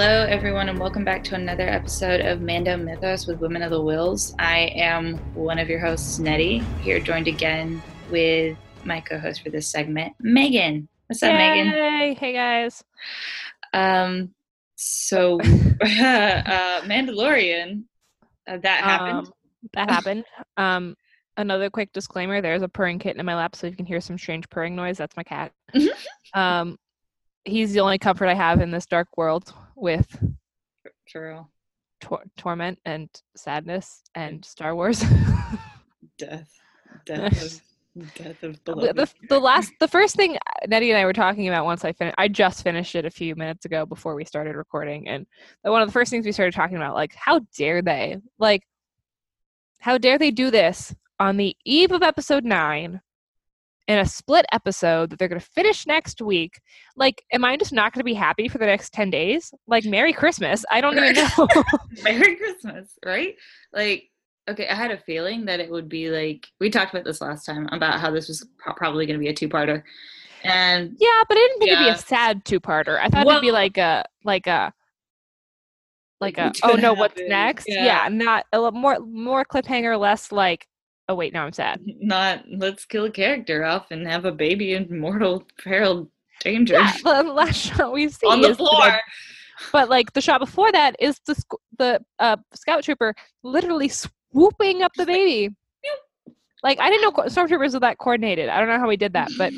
Hello, everyone, and welcome back to another episode of Mando Mythos with Women of the Wills. I am one of your hosts, Nettie, here joined again with my co host for this segment, Megan. What's up, Yay. Megan? Hey guys. Um, so, uh, Mandalorian, uh, that happened. Um, that happened. Um, another quick disclaimer: there's a purring kitten in my lap, so you can hear some strange purring noise, that's my cat. um, he's the only comfort I have in this dark world with real. tor- torment and sadness and Star Wars. Death. Death of, death of the, beloved. the, the last, the first thing Nettie and I were talking about once I finished, I just finished it a few minutes ago before we started recording, and one of the first things we started talking about, like, how dare they, like, how dare they do this on the eve of episode nine in a split episode that they're going to finish next week? Like, am I just not going to be happy for the next ten days? Like, Merry Christmas! I don't even know. Merry Christmas, right? Like, okay, I had a feeling that it would be like we talked about this last time about how this was pro- probably going to be a two-parter, and Yeah, but I didn't think it'd be a sad two-parter. I thought Well- it'd be like a like a like a oh no, what's next? Yeah. Yeah. not a little more more cliffhanger, less like oh wait, now I'm sad. not let's kill a character off and have a baby in mortal peril danger Yeah, the last shot we see on the floor. dead- but like the shot before that is the sc- the uh, scout trooper literally swooping up the baby. Like I didn't know stormtroopers were that coordinated. I don't know how he did that, but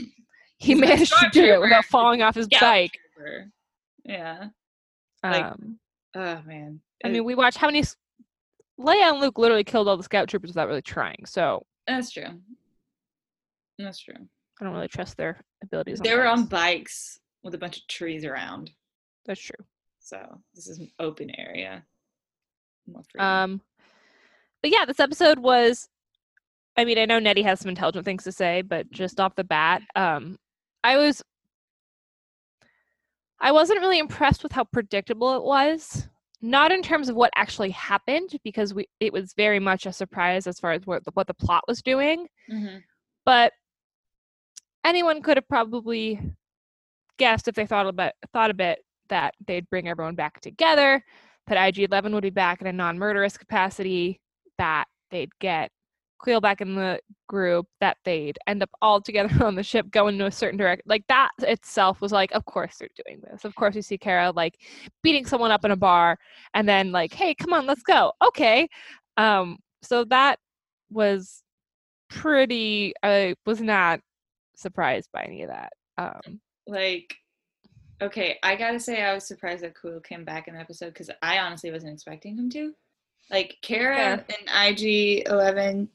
he managed to do it without falling off his Yeah, bike. Yeah. like- Um, Oh man. I mean, we watched how many. Leia and Luke literally killed all the scout troopers without really trying, so that's true. That's true. I don't really trust their abilities. They were on bikes. bikes with a bunch of trees around, That's true. so this is an open area. Um, but yeah, this episode was. I mean, I know Nettie has some intelligent things to say, but just off the bat, um, I was. I wasn't really impressed with how predictable it was. Not in terms of what actually happened, because we it was very much a surprise as far as what the, what the plot was doing. Mhm. but anyone could have probably guessed if they thought about thought a bit that they'd bring everyone back together, that IG-11 would be back in a non-murderous capacity, that they'd get Kuiil back in the group, that they'd end up all together on the ship going to a certain direction. Like that itself was like, of course they're doing this. Of course you see Cara like beating someone up in a bar and then like, hey, come on, let's go. Okay. Um, so that was pretty I was not surprised by any of that. Um like okay i gotta say i was surprised that Kuiil came back in the episode because i honestly wasn't expecting him to like Cara and ig 11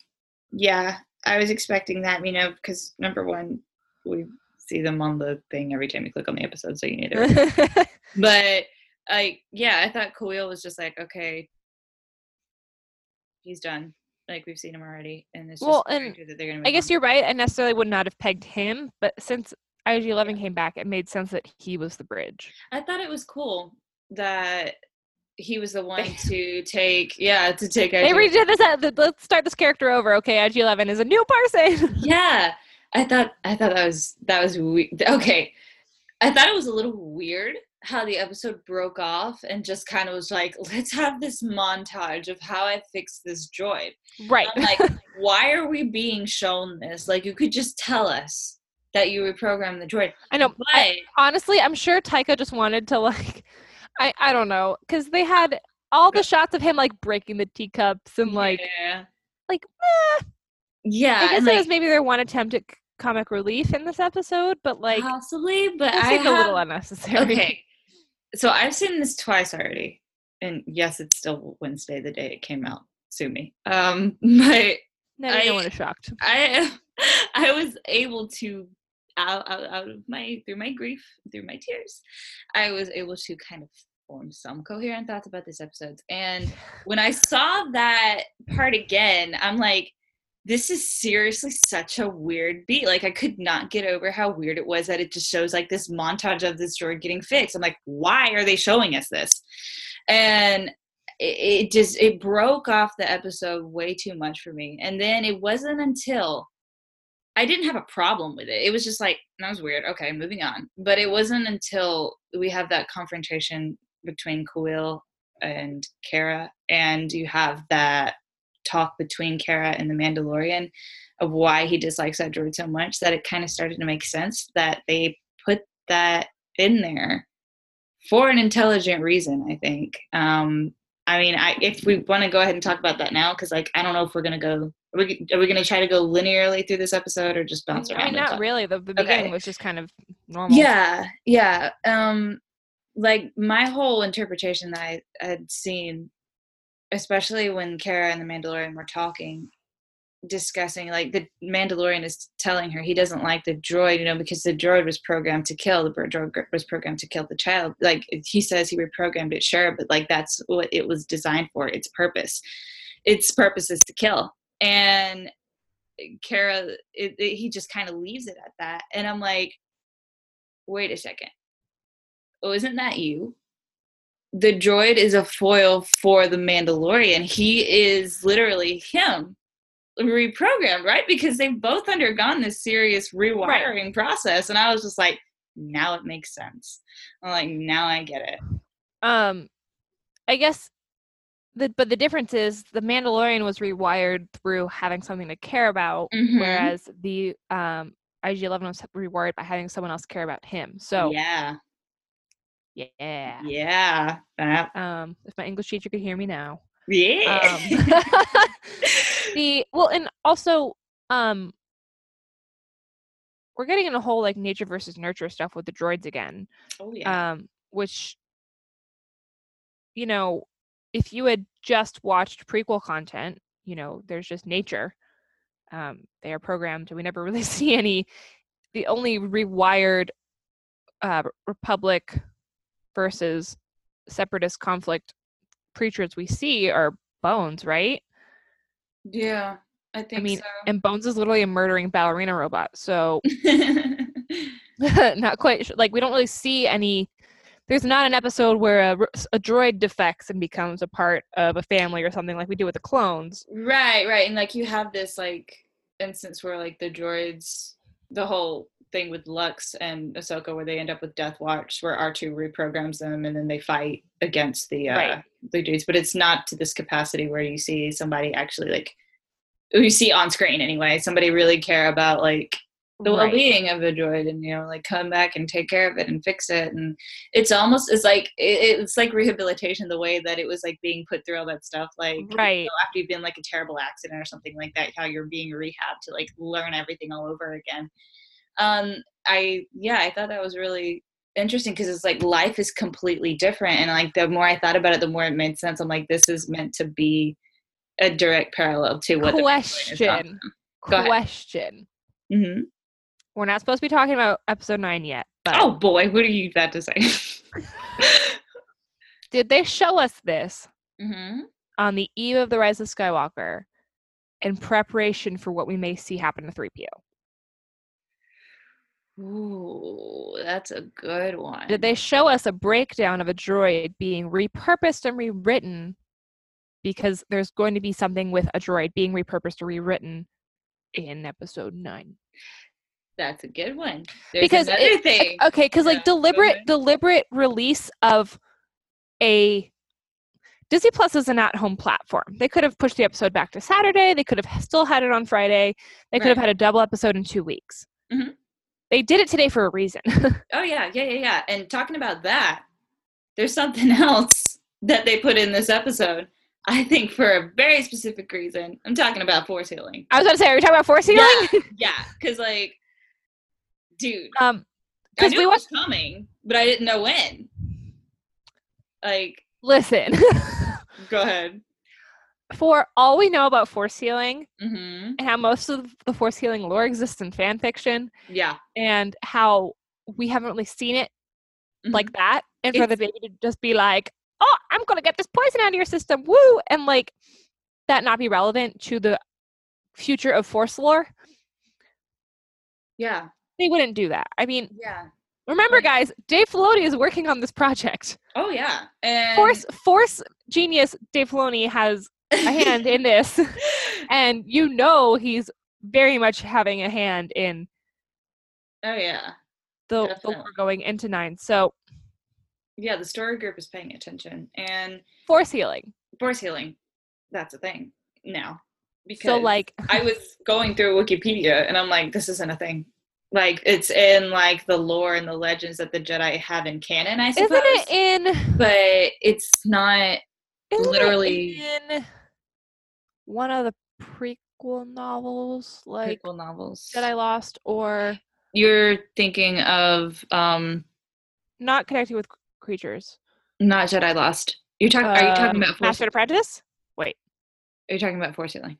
yeah i was expecting that you know because number one we see them on the thing every time you click on the episode so you need it but like yeah i thought Kuiil was just like okay he's done like we've seen him already and it's just Well, and that they're gonna I guess on. you're right. I necessarily would not have pegged him, but since IG11 came back, it made sense that he was the bridge. I thought it was cool that he was the one to take, yeah, to take. They redid this. Uh, the, let's start this character over. Okay, IG11 is a new person. Yeah, I thought I thought that was that was we- okay. I thought it was a little weird how the episode broke off and just kind of was like, let's have this montage of how I fixed this droid. right. Like, why are we being shown this? Like, you could just tell us that you reprogrammed the droid. I know. But I- honestly, I'm sure Taika just wanted to like, I I don't know, because they had all the shots of him like breaking the teacups and like yeah, like. eh, yeah, I guess and, it like, was maybe their one attempt at comic relief in this episode, but like possibly, but I seemed a little unnecessary. Okay. So I've seen this twice already. And yes, it's still Wednesday, the day it came out. Sue me. Um, but No, I- no one is shocked. I I was able to out, out out of my through my grief, through my tears, I was able to kind of form some coherent thoughts about this episode. And when I saw that part again, I'm like, this is seriously such a weird beat. Like I could not get over how weird it was that it just shows like this montage of this droid getting fixed. I'm like, why are they showing us this? And it, it just it broke off the episode way too much for me. And then it wasn't until I didn't have a problem with it. It was just like that was weird. Okay, moving on. But it wasn't until we have that confrontation between Kuiil and Cara, and you have that talk between Cara and the Mandalorian of why he dislikes that droid so much that it kind of started to make sense that they put that in there for an intelligent reason. I think. Um, I mean, I, if we want to go ahead and talk about that now, because like I don't know if we're gonna go. Are we, are we going to try to go linearly through this episode or just bounce around? I mean, not really. The, the Okay. was just kind of normal. Yeah, yeah. Um, like my whole interpretation that I had seen, especially when Cara and the Mandalorian were talking, discussing like the Mandalorian is telling her he doesn't like the droid, you know, because the droid was programmed to kill. The droid was programmed to kill the child. Like he says, he reprogrammed it, sure, but like that's what it was designed for. Its purpose, its purpose is to kill. And Cara, it, it, he just kind of leaves it at that, and I'm like, wait a second. Oh, isn't that you? The droid is a foil for the Mandalorian. He is literally him reprogrammed, right? Because they've both undergone this serious rewiring process. And I was just like, now it makes sense. I'm like, now I get it. Um, I guess the but the difference is the Mandalorian was rewired through having something to care about, Mhm. whereas the um IG Eleven was rewired by having someone else care about him. So yeah, yeah. yeah, that, Um, if my English teacher could hear me now. Yeah. Um, the well, and also um, we're getting in a whole like nature versus nurture stuff with the droids again. oh yeah, um, which you know if you had just watched prequel content you know there's just nature um, they are programmed and we never really see any the only rewired uh, republic versus separatist conflict creatures we see are bones right yeah. I think I mean, so. and bones is literally a murdering ballerina robot so not quite sure. Like we don't really see any. There's not an episode where a droid defects and becomes a part of a family or something like we do with the clones. Right, right. And like you have this like instance where like the droids the whole thing with Lux and Ahsoka where they end up with Death Watch where R2 reprograms them and then they fight against the uh Right. the dudes. But it's not to this capacity where you see somebody actually like you see on screen anyway, somebody really care about like the Right. well-being of a droid and you know like come back and take care of it and fix it and it's almost it's like it, it's like rehabilitation the way that it was like being put through all that stuff like you Right. know, after you've been like a terrible accident or something like that how you're being rehabbed to like learn everything all over again um i yeah i thought that was really interesting because it's like life is completely different and like the more i thought about it the more it made sense i'm like this is meant to be a direct parallel to what Question. Ahead. Question. hmm We're not supposed to be talking about episode nine yet, but oh boy what are you about to say did they show us this hmm on the eve of the Rise of Skywalker in preparation for what we may see happen to 3PO? Ooh, that's a good one. Did they show us a breakdown of a droid being repurposed and rewritten because there's going to be something with a droid being repurposed or rewritten in episode nine? That's a good one. There's Because another it- thing. Okay, because Yeah, like deliberate deliberate release of a Disney Plus is an at-home platform. They could have pushed the episode back to Saturday. They could have still had it on Friday. They could have had a double episode in two weeks. Mhm. They did it today for a reason. Oh yeah, yeah, yeah, yeah. And talking about that, there's something else that they put in this episode. I think for a very specific reason. I'm talking about force healing. I was gonna say, are we talking about force healing? Yeah, yeah. Because like, dude, Um, I knew we it was coming, but I didn't know when. Like, listen. go ahead. For all we know about force healing hmm and how most of the force healing lore exists in fan fiction Yeah. and how we haven't really seen it Mhm. like that and for the baby to just be like oh i'm gonna get this poison out of your system woo and like that not be relevant to the future of force lore yeah, they wouldn't do that i mean yeah. remember guys dave filoni is working on this project Oh yeah. And force force genius dave filoni has a hand in this and you know he's very much having a hand in oh yeah. the, the lore going into nine. So Yeah, the story group is paying attention, and Force healing. force healing. That's a thing now. Because So like I was going through Wikipedia, and I'm like, this isn't a thing. Like it's in like the lore and the legends that the Jedi have in canon, I suppose. isn't it in but it's not. Literally- in one of the prequel novels like prequel novels. that I Lost or You're thinking of um not connecting with creatures. not Jedi Lost. You're talking. are you talking Um, about Force? Master Apprentice? Wait, Are you talking about Force healing?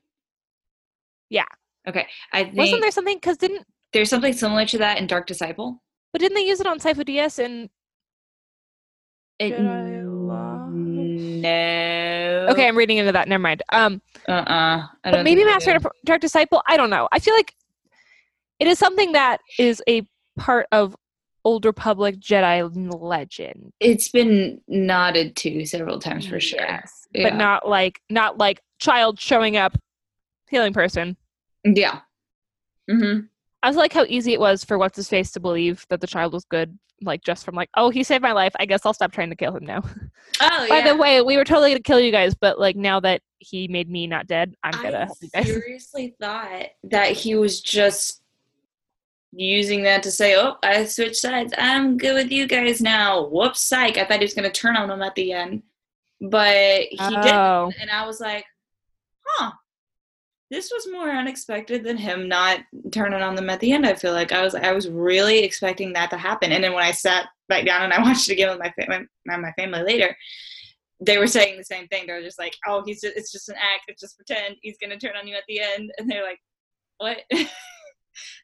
Yeah. Okay, I think wasn't there something? Because didn't there's something similar to that in Dark Disciple. but didn't they use it on Sifo-Dyas and It, Jedi? No. okay, I'm reading into that. Never mind. Um, Uh. uh I but maybe Master and Dark Disciple. I don't know. I feel like it is something that is a part of Old Republic Jedi legend. It's been nodded to several times for sure. Yes, Yeah. but not like not like child showing up, healing person. Yeah. Mm-hmm. I also like how easy it was for what's his face to believe that the child was good, like just from like, oh, he saved my life. I guess I'll stop trying to kill him now. Oh yeah. By yeah. the way, we were totally gonna kill you guys, but like now that he made me not dead, I'm gonna I help you guys. seriously thought that he was just using that to say, "Oh, I switched sides. I'm good with you guys now." Whoops, psych! I thought he was going to turn on them at the end, but he didn't, Oh, and I was like, "Huh." This was more unexpected than him not turning on them at the end. I feel like I was I was really expecting that to happen, and then when I sat back down and I watched it again with my family, my family later, they were saying the same thing. They were just like, "Oh, he's just, it's just an act. It's just pretend. He's gonna turn on you at the end." And they're like, "What?" and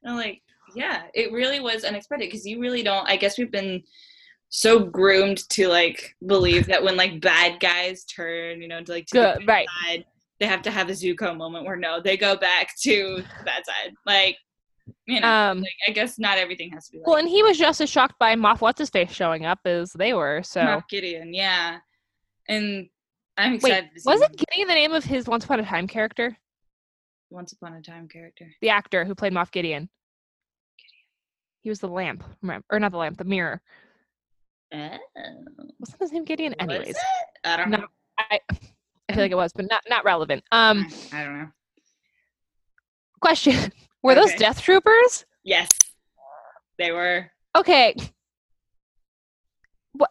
I'm like, "Yeah, it really was unexpected because you really don't. I guess we've been so groomed to like believe that when like bad guys turn, you know, to like to good right. side, they have to have a Zuko moment where no, they go back to the bad side. Like, you know, um, like I guess not everything has to be like well, and he was just as shocked by Moff What's his face showing up as they were. So Moff Gideon, yeah. And I'm wait, excited to wasn't him. Gideon the name of his Once Upon a Time character? Once Upon a Time character. The actor who played Moff Gideon. He was the lamp, remember? Or not the lamp, the mirror. Oh, Wasn't his name Gideon? was Anyways, it? I don't No, know. I I feel like it was, but not not relevant. Um, I don't know. question: Were those Death Troopers? Yes, they were. Okay. What?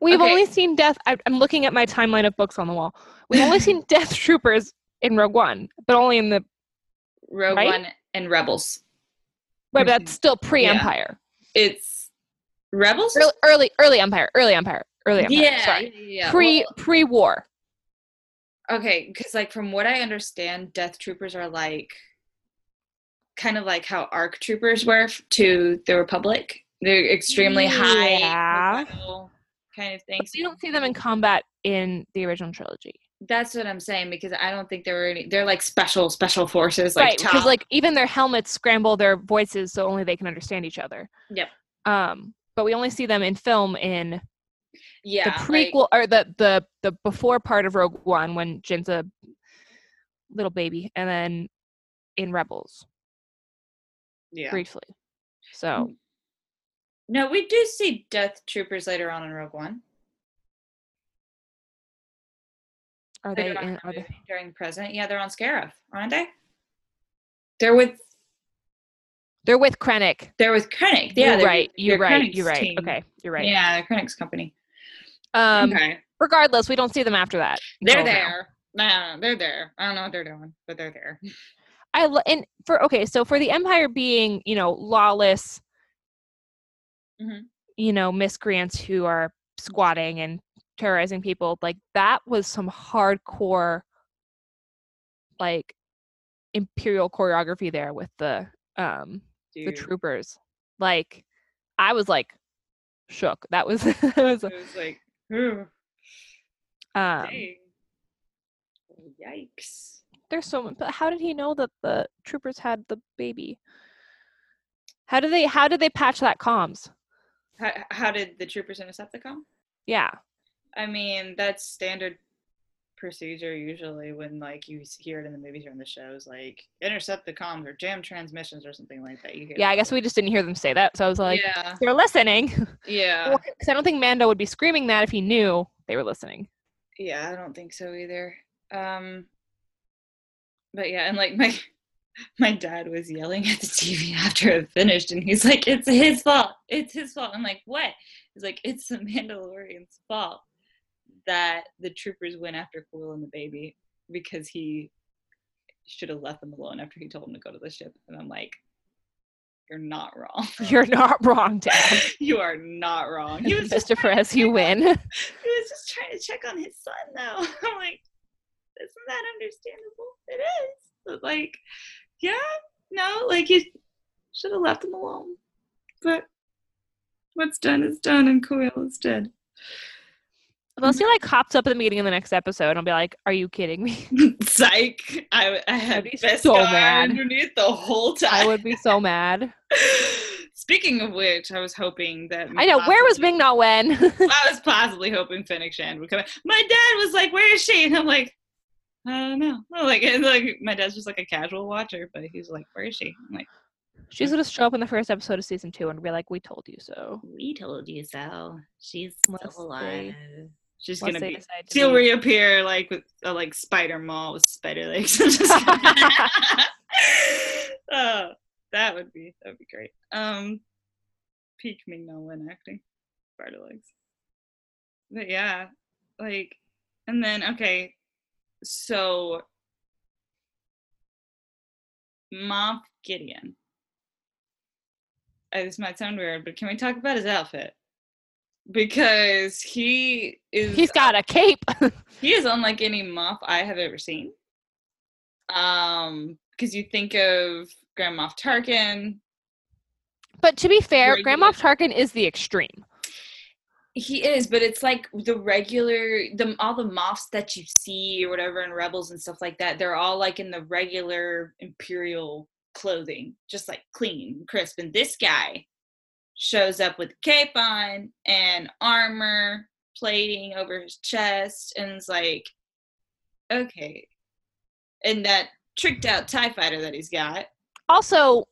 We've Okay. only seen Death. I, I'm looking at my timeline of books on the wall. We've only seen Death Troopers in Rogue One, but only in the. Rogue Right? One and Rebels. But Mhm. that's still pre-Empire, It's Rebels. early, early, early Empire, early Empire, early Empire. yeah, sorry, yeah, yeah. pre Well, pre-war. Okay, because like from what I understand, Death Troopers are like kind of like how ARC Troopers were to the Republic. They're extremely high Yeah. kind of things. you don't see them in combat in the original trilogy, That's what I'm saying because I don't think they were any. They're like special special forces, like right? Because like even their helmets scramble their voices so only they can understand each other. Yep. Um, but we only see them in film in yeah, the like- prequel or the the the before part of Rogue One when Jyn's a little baby, and then in Rebels yeah. briefly. So mm. No, we do see Death Troopers later on in Rogue One. are they Later in, the are they during the present? Yeah, they're on Scarif, aren't they? They're with they're with Krennic. they're with Krennic. Yeah, you're right. You're right. Krennic's You're right. team. Okay, you're right. Yeah, they're Krennic's company. Um, okay, regardless, we don't see them after that. they're until now. there. No, they're there. I don't know what they're doing, but they're there. I lo- and for okay, so for the Empire being you know lawless, Mhm. you know miscreants who are squatting and terrorizing people, like that was some hardcore, like imperial choreography there with the um the troopers. Like I was like shook. That was that was it was like, ooh, um. dang. yikes. There's so much. But how did he know that the troopers had the baby? How did they? How did they patch that comms? How, how did the troopers intercept the com? Yeah. I mean, that's standard procedure usually when like you hear it in the movies or in the shows, like intercept the comms or jam transmissions or something like that. You hear Yeah, I guess we just didn't hear them say that. So I was like, yeah, they're listening. yeah, Because I don't think Mando would be screaming that if he knew they were listening. yeah. I don't think so either. Um, but yeah, and like my my dad was yelling at the TV after it finished, and he's like, "It's his fault. It's his fault." I'm like, "What?" He's like, "It's the Mandalorian's fault that the troopers went after Kuiil and the baby because he should have left them alone after he told them to go to the ship." And I'm like, "You're not wrong. You're not wrong, Dad. you are not wrong." He was just. Perez, you win. he was just trying to check on his son though. I'm like, isn't that understandable? It is. But like, yeah, no, like you should have left him alone. But what's done is done and Kuiil is dead. Unless he like hops up at the meeting in the next episode and I'll be like, Are you kidding me? Psych. I, I had be Beskar so mad. underneath the whole time. I would be so mad. Speaking of which, I was hoping that I know. Where was possibly- Ming Na Wen? I was possibly hoping Fennec Shand would come. in. My dad was like, "Where is she?" And I'm like, "I don't know." Like, and like my dad's just like a casual watcher, but he's like, "Where is she?" I'm like, She's gonna show up in the first episode of season two and be like, "We told you so." "We told you so. She's Unless still they- alive. She's Unless gonna be." She'll be- reappear like with a like spider mall with spider legs. Oh, that would be that would be great. Um, peak Ming Na Wen acting, spider legs. But yeah, like, and then okay, so Moff Gideon. Uh, this might sound weird, but can we talk about his outfit? Because he is He's got a cape. he is unlike any Moff I have ever seen. Um, because you think of Grand Moff Tarkin, but to be fair, Grand Moff Tarkin is the extreme. he is, but it's like the regular, the all the Moffs that you see or whatever in Rebels and stuff like that. They're all like in the regular Imperial clothing, just like clean, crisp. And this guy shows up with cape on and armor plating over his chest, and it's like, okay, and that tricked out Tie Fighter that he's got. Also,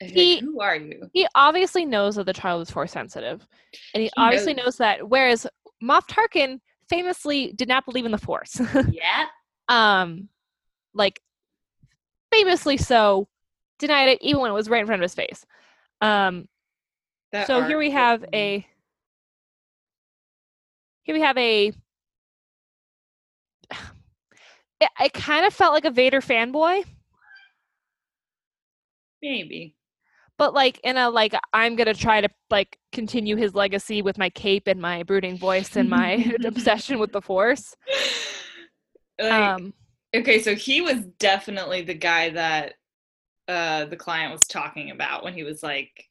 He- like, who are you? he obviously knows that the child is force sensitive, and he, He obviously knows. knows that. Whereas Moff Tarkin famously did not believe in the force. Yeah. um, like famously so, denied it even when it was right in front of his face. Um, That so here we have a here we have a it, it kind of felt like a Vader fanboy, maybe. but like in a like I'm gonna try to like continue his legacy with my cape and my brooding voice and my obsession with the Force. Like, Um, okay, so he was definitely the guy that uh the client was talking about when he was like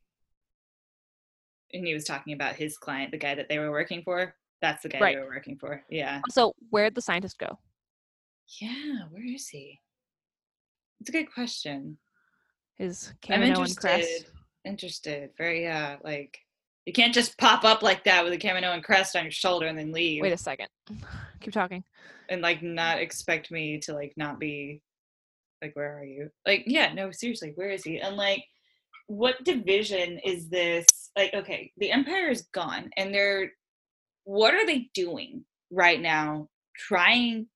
and he was talking about his client, the guy that they were working for. That's the guy Right. they were working for. Yeah. so where'd the scientist go? Yeah, where is he? It's a good question. His I'm and crest. interested. Interested. Very yeah, like you can't just pop up like that with a Kaminoan crest on your shoulder and then leave. Wait a second. Keep talking. and like not expect me to like not be like where are you like yeah no seriously where is he and like what division is this like okay the empire is gone and they're what are they doing right now trying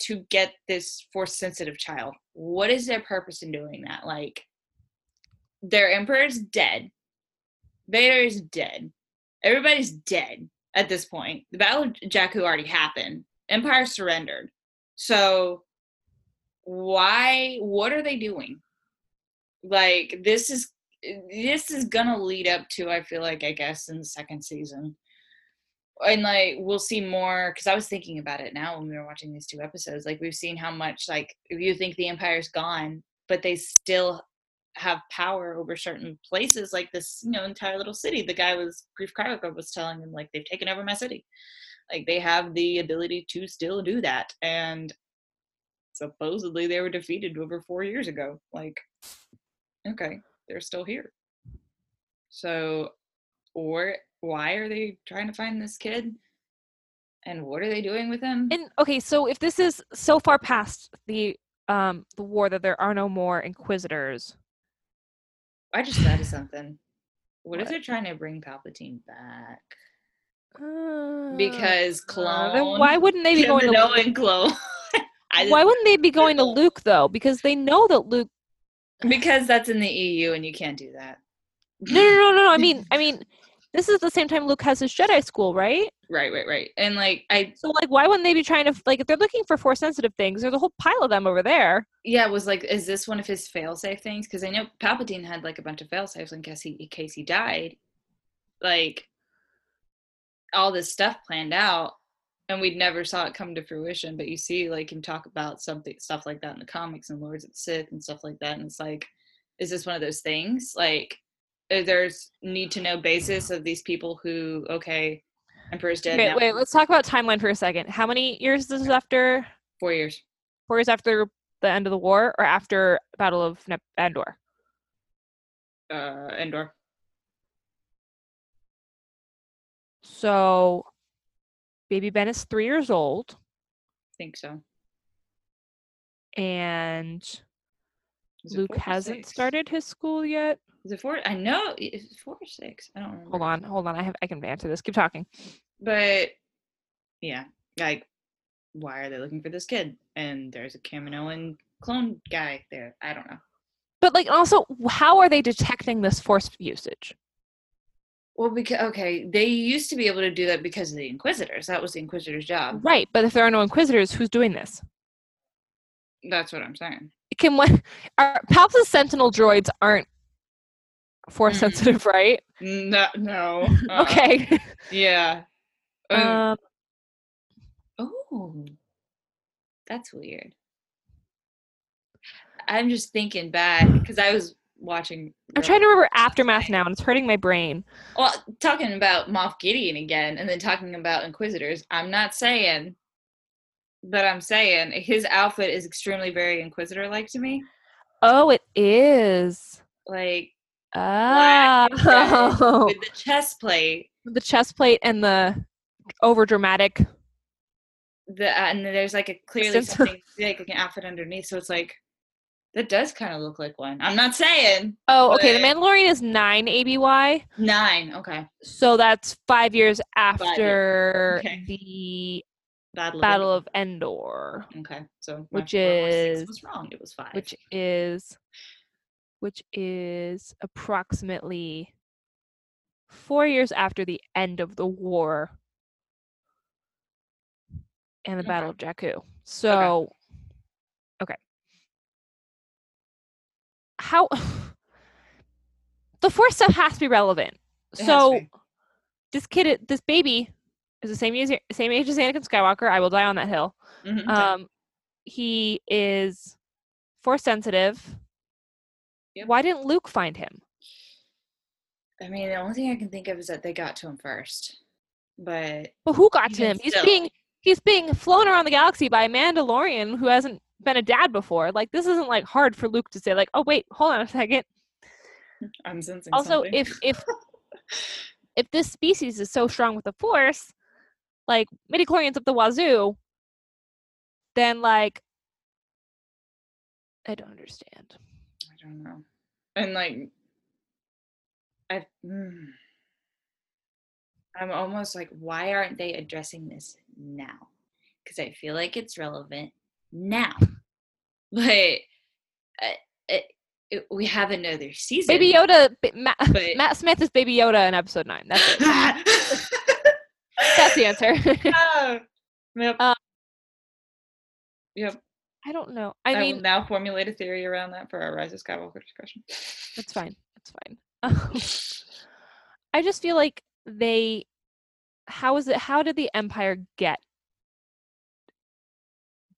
to get this force sensitive child? What is their purpose in doing that? Like their emperor's dead. Vader is dead. Everybody's dead at this point. The battle of jakku already happened. Empire surrendered. So why what are they doing? Like this is this is gonna lead up to i feel like i guess in the second season. And like we'll see more because i was thinking about it now when we were watching these two episodes like we've seen how much like if you think the empire's gone but they still have power over certain places like this you know entire little city. The guy was Greef Karlakov was telling him like they've taken over my city. Like they have the ability to still do that and supposedly they were defeated over four years ago. Like okay they're still here so or why are they trying to find this kid And what are they doing with him? And okay, so if this is so far past the um the war that there are no more inquisitors, I just thought of something. What, if they're trying to bring Palpatine back? uh, Because uh, clone. then why wouldn't they be going to and clone. Why wouldn't they be going to Luke though? Because they know that Luke because that's in the EU and you can't do that. No no no no no I mean I mean this is the same time Luke has his Jedi school, right? Right, right, right. And like I So like why wouldn't they be trying to like if they're looking for force sensitive things, there's a whole pile of them over there. yeah, it was like, is this one of his failsafe things? Because I know Palpatine had like a bunch of failsafes in case he in case he died. Like all this stuff planned out, and we'd never saw it come to fruition. But you see, like him talk about something stuff like that in the comics and Lords of the Sith and stuff like that, and it's like, is this one of those things? Like, uh, there's need to know basis of these people who okay, Emperor's dead. Wait, wait, let's talk about timeline for a second. How many years is this after four years. four years after the end of the war or after Battle of Nep- Endor? Uh, Endor. So baby Ben is three years old I think so. and Luke hasn't six? started his school yet. Is it four? I know it's four or six. I don't remember. Hold on, hold on. I have I can answer this. Keep talking. But yeah, like, why are they looking for this kid? And there's a Kaminoan clone guy there. I don't know. But like also how are they detecting this force usage? Well, because okay, they used to be able to do that because of the Inquisitors. That was the Inquisitors' job. Right, but if there are no inquisitors, who's doing this? That's what I'm saying. Can one our Palp's sentinel droids aren't force Mm. sensitive, right? No, no. uh-uh. Okay. Yeah. Um, um, oh, that's weird. I'm just thinking back because I was watching. I'm trying to remember aftermath now, and it's hurting my brain. Well, talking about Moff Gideon again, and then talking about Inquisitors. I'm not saying, but I'm saying his outfit is extremely very Inquisitor-like to me. Oh, it is. Like Oh, and red with the chest plate, the chest plate and the over dramatic. the uh, and there's like a clearly something like an outfit underneath. So it's like that does kind of look like one. I'm not saying Oh, okay. The Mandalorian is nine ABY, nine. Okay, so that's five years after Okay. the Battle of Battle of Endor. Okay, so which is- was wrong. It was five. which is which is approximately four years after the end of the war and the Battle of Jakku. So, okay. How the force stuff has to be relevant. to So, this kid, this baby, is the same age, same age as Anakin Skywalker. I will die on that hill. Mhm. Um, he is force sensitive. Yep. Why didn't Luke find him? I mean, the only thing I can think of is that they got to him first. But but who got to him? He's still. being he's being flown around the galaxy by a Mandalorian who hasn't been a dad before. Like this isn't like hard for Luke to say like, oh wait, hold on a second. I'm sensing Also, something. if if if this species is so strong with the Force, like midichlorians up the wazoo, then like I don't understand. I don't know. And like, I, mm, I'm almost like, why aren't they addressing this now? Because I feel like it's relevant now. But uh, it, we have another season. Baby Yoda, Matt, But- Matt Smith is Baby Yoda in Episode Nine. That's it. That's the answer. Oh, yep. Uh, yep. I don't know. I, I will mean, now formulate a theory around that for our Rise of Skywalker discussion. That's fine. That's fine. Um, I just feel like they. How is it? How did the Empire get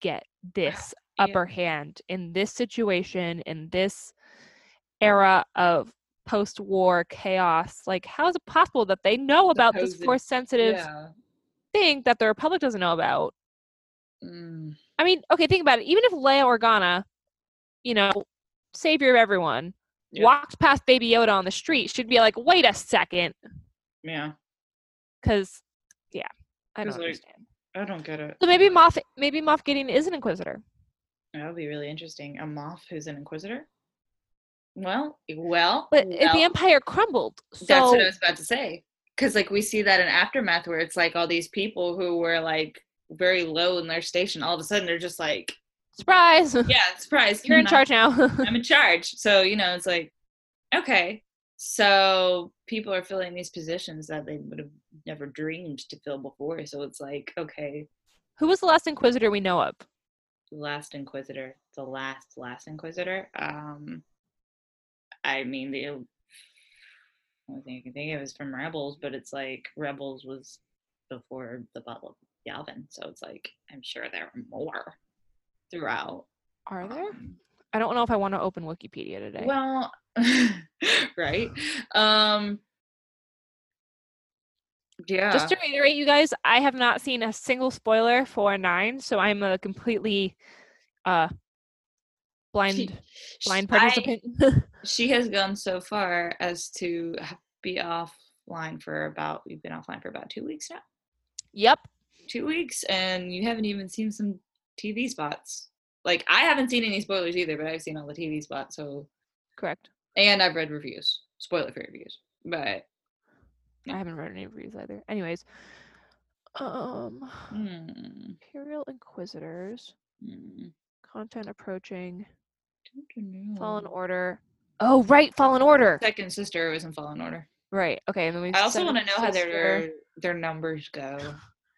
get this Yeah. upper hand in this situation in this era of post-war chaos? Like, how is it possible that they know about this force-sensitive Yeah. thing that the Republic doesn't know about? Mm, I mean, okay, think about it. Even if Leia Organa, you know, savior of everyone, Yep. walked past Baby Yoda on the street, she'd be like, "Wait a second, yeah. because yeah, I don't like, understand. I don't get it. So maybe Moff maybe Moff Gideon is an Inquisitor. That would be really interesting. A Moff who's an Inquisitor. Well, well, But if well, the Empire crumbled, so that's what I was about to say. Because like we see that in aftermath, where it's like all these people who were like very low in their station, all of a sudden they're just like, surprise, yeah, surprise, you're in charge now. I'm in charge. So you know, it's like, okay, so people are filling these positions that they would have never dreamed to fill before. So it's like, okay, Who was the last Inquisitor we know of? The last Inquisitor, the last last Inquisitor. Um, I mean, the only thing I can think of is from Rebels, but it's like Rebels was before the Battle of Yavin, so it's like I'm sure there are more throughout. Are there? Um, I don't know if I want to open Wikipedia today. Well, right. Um Yeah. Just to reiterate, you guys, I have not seen a single spoiler for nine, so I'm a completely uh blind She- blind I- participant. she has gone so far as to be offline for about we've been offline for about two weeks now. yep. Two weeks, and you haven't even seen some TV spots. Like I haven't seen any spoilers either, but I've seen all the TV spots. So, Correct. and I've read reviews, spoiler free reviews. But I haven't read any reviews either. Anyways, um, hmm, Imperial Inquisitors hmm, content approaching Fallen. Order. Oh, right, Fallen Order. Second sister was in Fallen Order. Right. Okay, and then we. I also want to know how their their numbers go.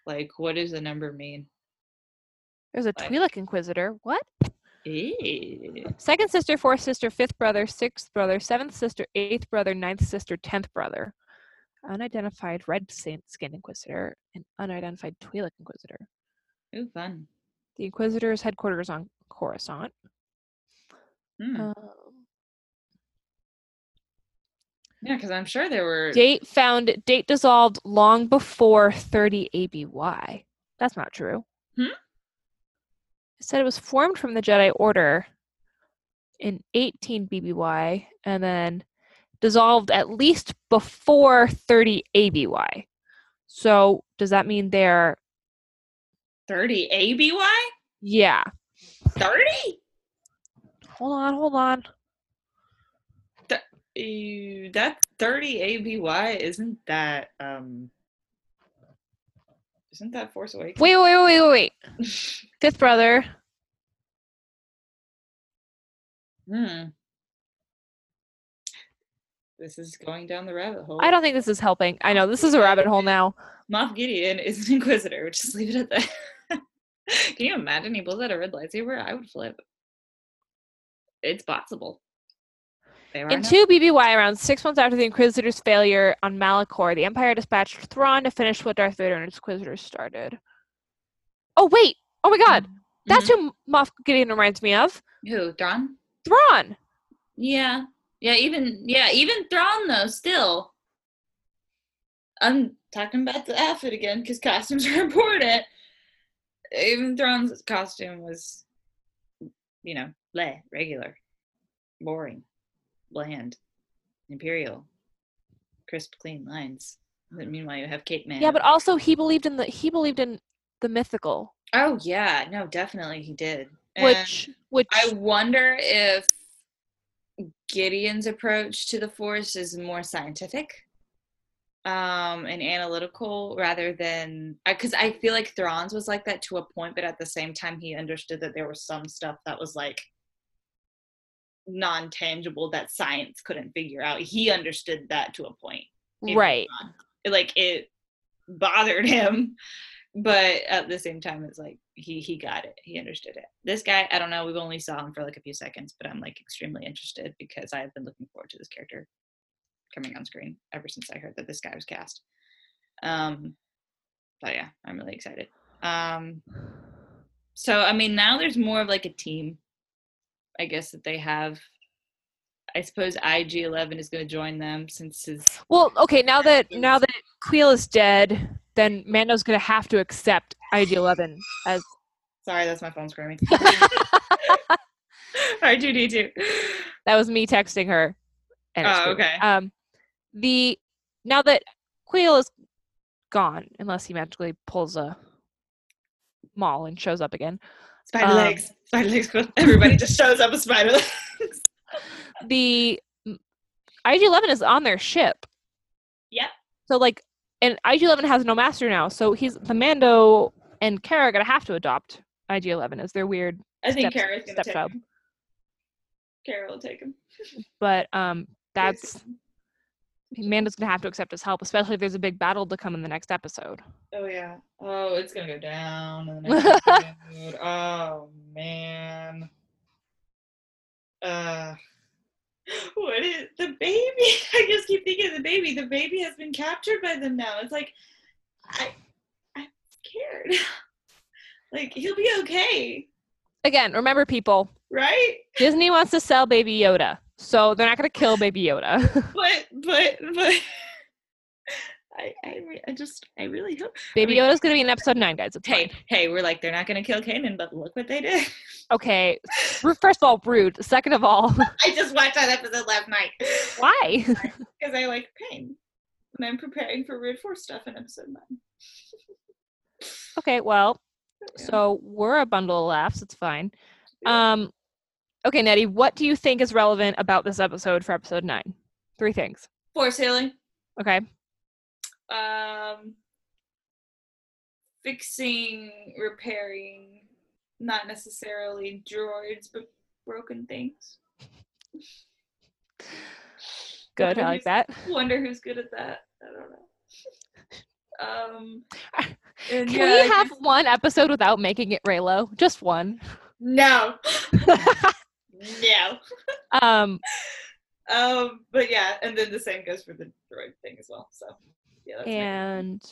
Like, what does the number mean? There's a like- Twi'lek Inquisitor. What? Ew. Second sister, fourth sister, fifth brother, sixth brother, seventh sister, eighth brother, ninth sister, tenth brother. Unidentified red skin inquisitor and unidentified Twi'lek inquisitor. Ooh, fun. The inquisitor's headquarters on Coruscant. Hmm. Um, yeah, because I'm sure there were. date found date dissolved long before 30 ABY. That's not true. Hmm? It said it was formed from the Jedi Order in 18 BBY and then dissolved at least before 30 ABY. So does that mean they're 30 ABY? yeah. 30? Hold on, hold on. That 30 ABY isn't that um isn't that Force Awakens? Wait, wait, wait, wait, wait. Fifth brother. hmm. This is going down the rabbit hole. I don't think this is helping. I know this is a rabbit hole now. Moff Gideon is an Inquisitor. Just leave it at that. Can you imagine he pulls out a red lightsaber? I would flip. It's possible. In no- 2 BBY, around six months after the Inquisitor's failure on Malachor, the Empire dispatched Thrawn to finish what Darth Vader and his Inquisitors started. Oh, wait! Oh my god! That's Mhm. who Moff Gideon reminds me of. who Thrawn. Thrawn! Yeah, yeah. Even yeah, even Thrawn though. Still, I'm talking about the outfit again because costumes are important. Even Thrawn's costume was, you know, bleh, regular, boring, bland, imperial, crisp, clean lines. But meanwhile, you have Cape Man. Yeah, but also he believed in the he believed in the mythical, oh yeah, no, definitely he did. And- which which I wonder if Gideon's approach to the Force is more scientific um, and analytical rather than because I feel like Thrawn's was like that to a point, but at the same time, he understood that there was some stuff that was like non tangible that science couldn't figure out. He understood that to a point. right. Like it bothered him but at the same time it's like he he got it. He understood it. This guy i don't know we've only saw him for like a few seconds but i'm like extremely interested because i've been looking forward to this character coming on screen ever since i heard that this guy was cast. Um but yeah i'm really excited. Um so i mean now there's more of like a team i guess that they have. I suppose ig11 is going to join them since his Well, okay, now that now that Kuiil is dead, then Mando's gonna have to accept IG-11 as Sorry, that's my phone screaming. R2D2. that was me texting her. And Oh, okay. Um, the now that Kuiil is gone, unless he magically pulls a Maul and shows up again. Spider Um, legs. Spider legs. Everybody just shows up with spider legs. The mm, IG-11 is on their ship. Yep. So like, and IG-11 has no master now, so he's the Mando and Cara are gonna have to adopt IG-11 as their weird. I think Cara's gonna take stepchild. him. Cara will take him. But um, that's Mando's gonna have to accept his help, especially if there's a big battle to come in the next episode. Oh yeah. Oh, it's gonna go down in the next episode. Oh man. Uh what is the baby? I just keep thinking of the baby. The baby has been captured by them now. It's like I scared. like he'll be okay, Again, remember people, right? Disney wants to sell Baby Yoda, so they're not gonna kill Baby Yoda. But but but I I, I just I really hope Baby mean- Yoda's gonna be in episode nine, guys. It's Hey, fine. hey, we're like they're not gonna kill Kanan, but look what they did. Okay. First of all, rude. Second of all, I just watched that episode last night. why? Because I like pain. And I'm preparing for Red Force stuff in episode nine. Okay, well, Yeah. so we're a bundle of laughs. It's fine. Um, okay, Nettie, what do you think is relevant about this episode for episode nine? Three things. Force healing. Okay. Um fixing, repairing, not necessarily droids, but broken things. Good. I like that. Wonder who's good at that. I don't know. Um Can yeah, we have just- one episode without making it Reylo? Just one. no. no. um, Um, but yeah, and then the same goes for the droid thing as well. So yeah, that's and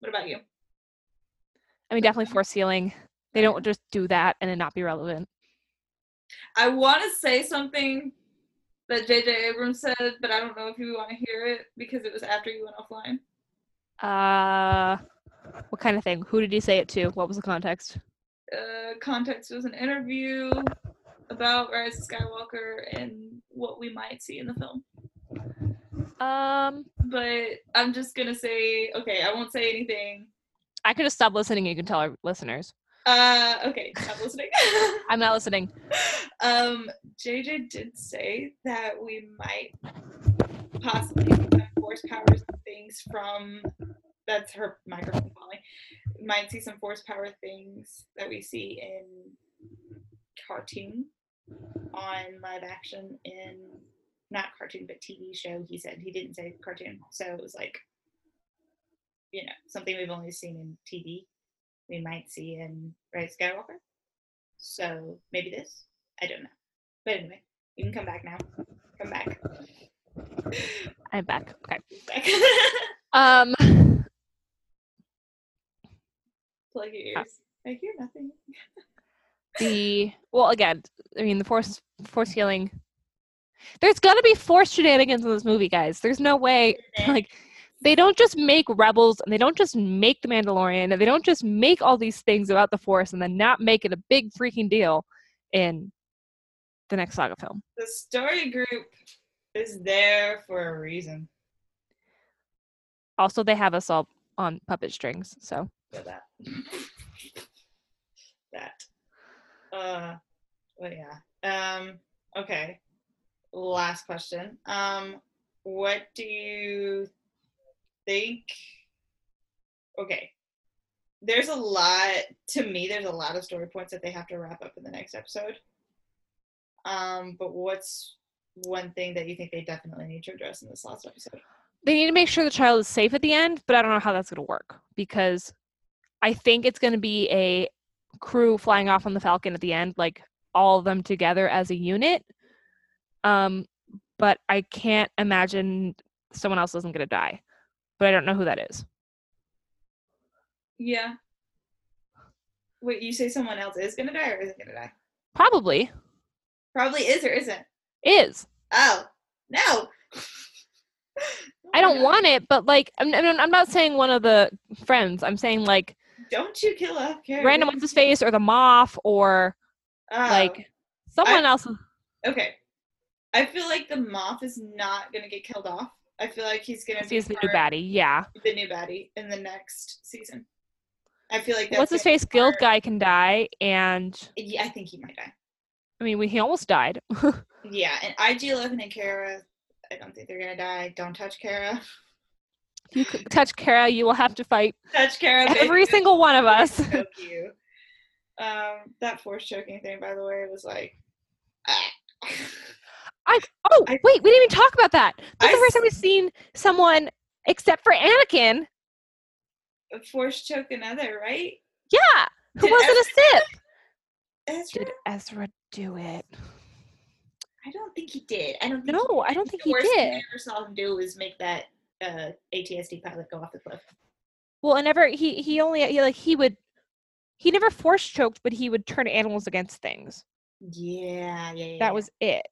what about you? I mean, definitely force healing. They don't just do that and it not be relevant. I want to say something that J.J. Abrams said, but I don't know if you want to hear it because it was after you went offline. Uh, what kind of thing? Who did he say it to? What was the context? Uh, context was an interview about Rise of Skywalker and what we might see in the film. Um, But I'm just gonna say, okay, I won't say anything. I could just stop listening. You can tell our listeners. Uh, okay, stop listening. I'm not listening. um, JJ did say that we might possibly force powers things from that's her microphone falling. Might see some force power things that we see in cartoon on live action in not cartoon but TV show. He said he didn't say cartoon, so it was like you know something we've only seen in TV. We might see in of Skywalker. So maybe this. I don't know. But anyway, you can come back now. Come back. I'm back. Okay. back. Um, Plug your ears. I hear nothing. the well, again, I mean, the force force healing. There's gonna be force shenanigans in this movie, guys. There's no way. Like, they don't just make rebels, and they don't just make the Mandalorian, and they don't just make all these things about the force, and then not make it a big freaking deal in the next saga film. The story group is there for a reason. Also, they have us all on puppet strings, so For that. that. Uh well yeah. Um okay. Last question. Um what do you think okay. There's a lot to me there's a lot of story points that they have to wrap up in the next episode. Um but what's one thing that you think they definitely need to address in this last episode? they need to make sure the child is safe at the end, but I don't know how that's going to work because I think it's going to be a crew flying off on the Falcon at the end, like all of them together as a unit. Um, but I can't imagine someone else isn't going to die, but I don't know who that is. Yeah. Wait, you say someone else is gonna die or isn't gonna die? Probably Probably is or isn't. Is. Oh no. I don't Oh God. want it, but like I'm, I'm not saying one of the friends. I'm saying like Don't you kill off random what's his face or the Moff or Oh, like someone else. okay. I feel like the Moff is not gonna get killed off. I feel like he's gonna be the new baddie. Yeah. the new baddie in the next season. I feel like What's his face? Guild guy can die, and Yeah, I think he might die. I mean, we, he almost died. Yeah, and IG Eleven and Cara, I don't think they're gonna die. Don't touch Cara. you touch Cara, you will have to fight Touch Cara. every baby. single one of us. choke you. Um, that force choking thing, by the way, was like, ah. Oh, I- wait, we didn't even talk about that. That's the first time we've seen someone, except for Anakin. force choke another, right? Yeah, who Did wasn't a Sith. Ezra? Did Ezra do it? I don't think he did. I don't. Think No, I don't The think he worst thing I ever saw him do was make that uh, ATSD pilot go off the cliff. Well, and never he he only he, like he would he never force choked, but he would turn animals against things. Yeah, yeah, yeah. That was it.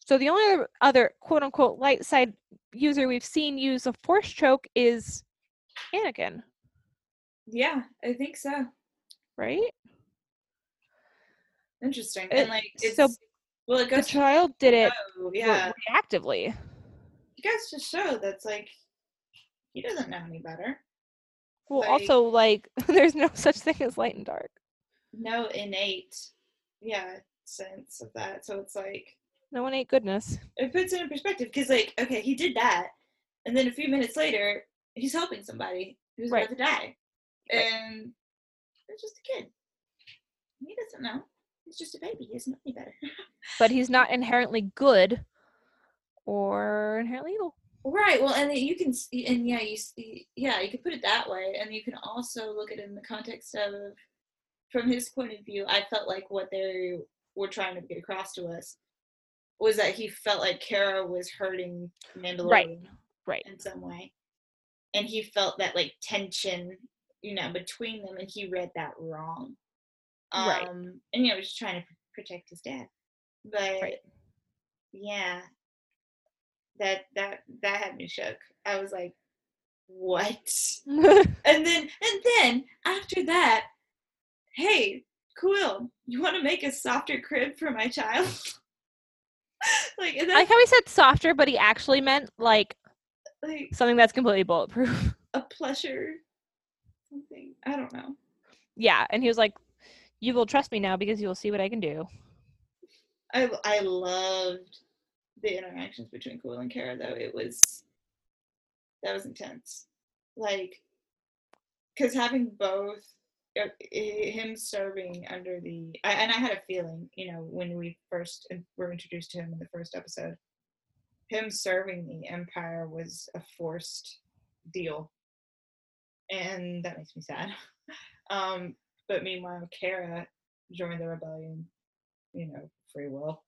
So the only other, other quote unquote light side user we've seen use a force choke is Anakin, Yeah, I think so. right? Interesting. It- and like, it's so well, it The goes to child did it yeah. reactively. It goes to show that's like he doesn't know any better. Well, Like- also like there's no such thing as light and dark. No innate, yeah, sense of that. So it's like No one ate goodness. it puts it in perspective because like okay he did that and then a few minutes later he's helping somebody who's Right. about to die Right. and it's just a kid he doesn't know he's just a baby he doesn't know any better But he's not inherently good or inherently evil. right well and you can see and yeah you see yeah you could put it that way and you can also look at it in the context of from his point of view i felt like what they were trying to get across to us was that he felt like Cara was hurting Mandalorian right, Right. in some way. And he felt that like tension, you know, between them and he read that wrong. Um Right. and you know, just trying to protect his dad. But Right. yeah. That that that had me shook. I was like, what? And then and then after that, hey, cool. You want to make a softer crib for my child? like is I like how he said softer, but he actually meant like like something that's completely bulletproof. a pleasure something? I don't know. yeah, and he was like, "You will trust me now because you will see what I can do." I I loved the interactions between Kuiil and Cara though. It was that was intense. Like because having both uh, him serving under the I, and I had a feeling, you know, when we first were introduced to him in the first episode, him serving the Empire was a forced deal, and that makes me sad. um, but meanwhile, Cara joined the rebellion, you know, free will.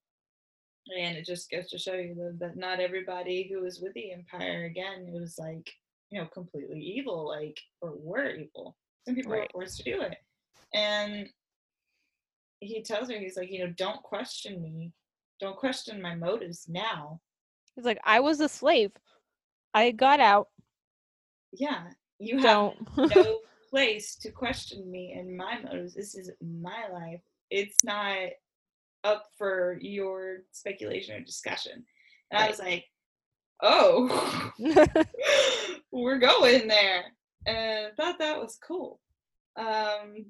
And it just goes to show you that, that not everybody who was with the Empire, again, it was like, you know, completely evil, like, or were evil. Some people Right. were forced to do it. And he tells her, he's like, you know, don't question me. Don't question my motives now. He's like, "I was a slave. I got out. Yeah, you have Don't." no place to question me and my motives. This is my life. It's not up for your speculation or discussion. And I was like, oh, we're going there. And I thought that was cool. Um,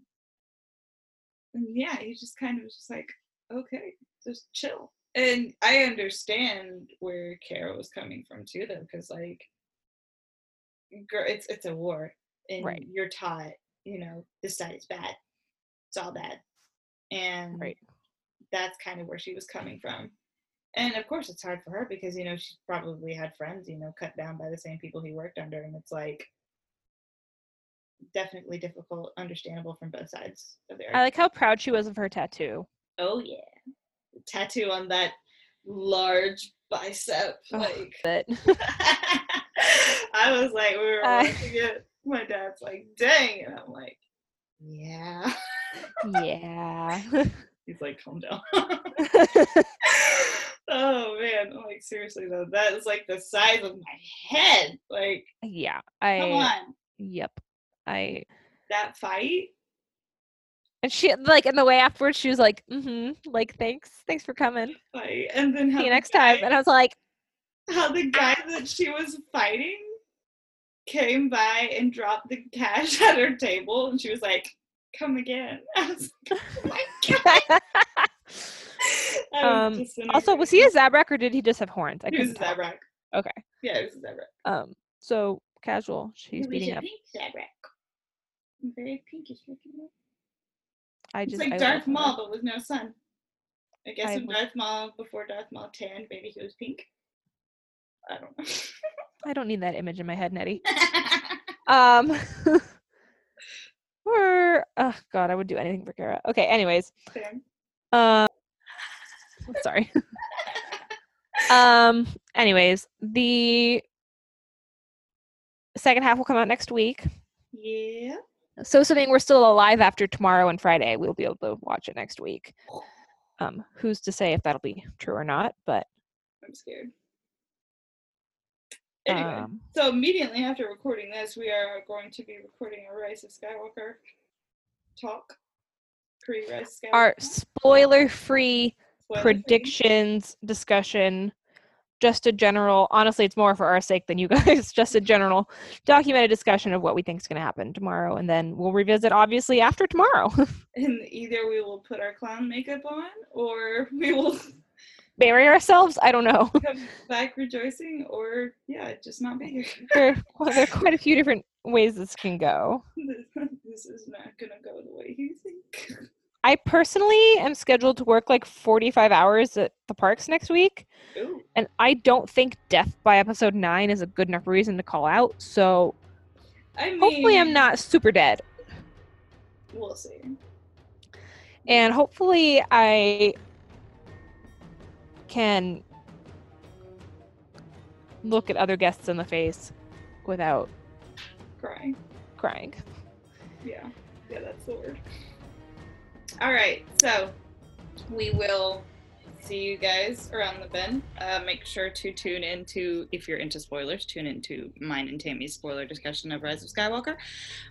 and yeah, he just kind of was just like, okay, just chill. And I understand where Cara was coming from too, though, because like, girl, it's it's a war, and Right. you're taught, you know, this side is bad. It's all bad, and Right. that's kind of where she was coming from. And of course, it's hard for her because you know she probably had friends, you know, cut down by the same people he worked under, and it's like definitely difficult, understandable from both sides of the I like how proud she was of her tattoo. oh yeah, the tattoo on that large bicep, Ugh. like. I was like, we were I- watching it. My dad's like, dang, and I'm like, yeah. yeah. He's like, calm down. oh man, I'm like seriously though, that is like the size of my head. Like, yeah. I, come I on, yep. I that fight. and she like in the way afterwards she was like, mm-hmm, like thanks, thanks for coming. Fight, and then how See you the next time. And I was like, How the guy that she was fighting came by and dropped the cash at her table, and she was like, "Come again." I was like, "Oh my god!" Was um, in also, was he a Zabrak or did he just have horns? I He was a couldn't tell. Zabrak. Okay. Yeah, he was a Zabrak. Um. So casual. She's beating up. pink Zabrak. Very pinkish looking. I It's just like I Darth. Maul, but with no sun. I guess I would- Darth Maul before Darth Maul tanned, maybe he was pink. I don't know. I don't need that image in my head, Nettie. Um. or oh god, I would do anything for Cara. Okay. Anyways. Um. sorry. um. Anyways, the second half will come out next week. Yeah. So assuming we're still alive after tomorrow and Friday, we'll be able to watch it next week. Um, who's to say if that'll be true or not? But I'm scared. Anyway, um, so immediately after recording this, we are going to be recording a Rise of Skywalker talk. Pre Rise Skywalker. our spoiler-free Spoiler-free. predictions discussion, just a general. Honestly, it's more for our sake than you guys. Just a general documented discussion of what we think is going to happen tomorrow, and then we'll revisit obviously after tomorrow. And either we will put our clown makeup on or we will Bury ourselves. I don't know. come back rejoicing or, yeah, just not be here. there, well, there are quite a few different ways this can go. this is not going to go the way you think. I personally am scheduled to work like 45 hours at the parks next week, Ooh. and I don't think death by episode 9 is a good enough reason to call out. So I mean, hopefully, I'm not super dead. We'll see. And hopefully, I can look at other guests in the face without Crying. crying. Yeah, yeah, that's the word. All right, so we will see you guys around the bend. Uh, make sure to tune into, if you're into spoilers, tune into mine and Tammy's spoiler discussion of Rise of Skywalker,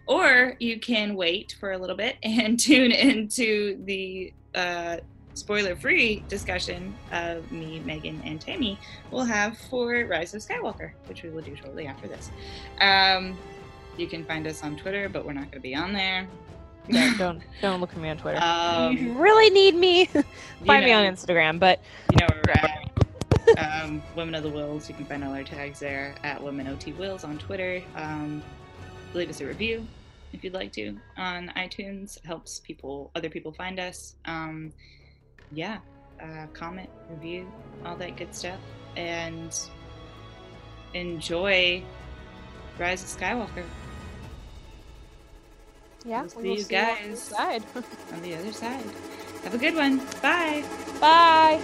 or you can wait for a little bit and tune into the uh, spoiler-free discussion of me, Megan, and Tammy will have for Rise of Skywalker, which we will do shortly after this. Um, you can find us on Twitter, but we're not going to be on there. Yeah, don't don't look for me on Twitter. Um, you really need me. you Find me on Instagram, but You know where we're at. um, Women of the Wills. You can find all our tags there at Women OT Wills on Twitter. Um, leave us a review if you'd like to on iTunes. Helps people, other people find us. Um, yeah, uh, comment, review, all that good stuff, and enjoy Rise of Skywalker yeah, We'll we will see you see you on the guys. side. on the other side. Have a good one. Bye. Bye.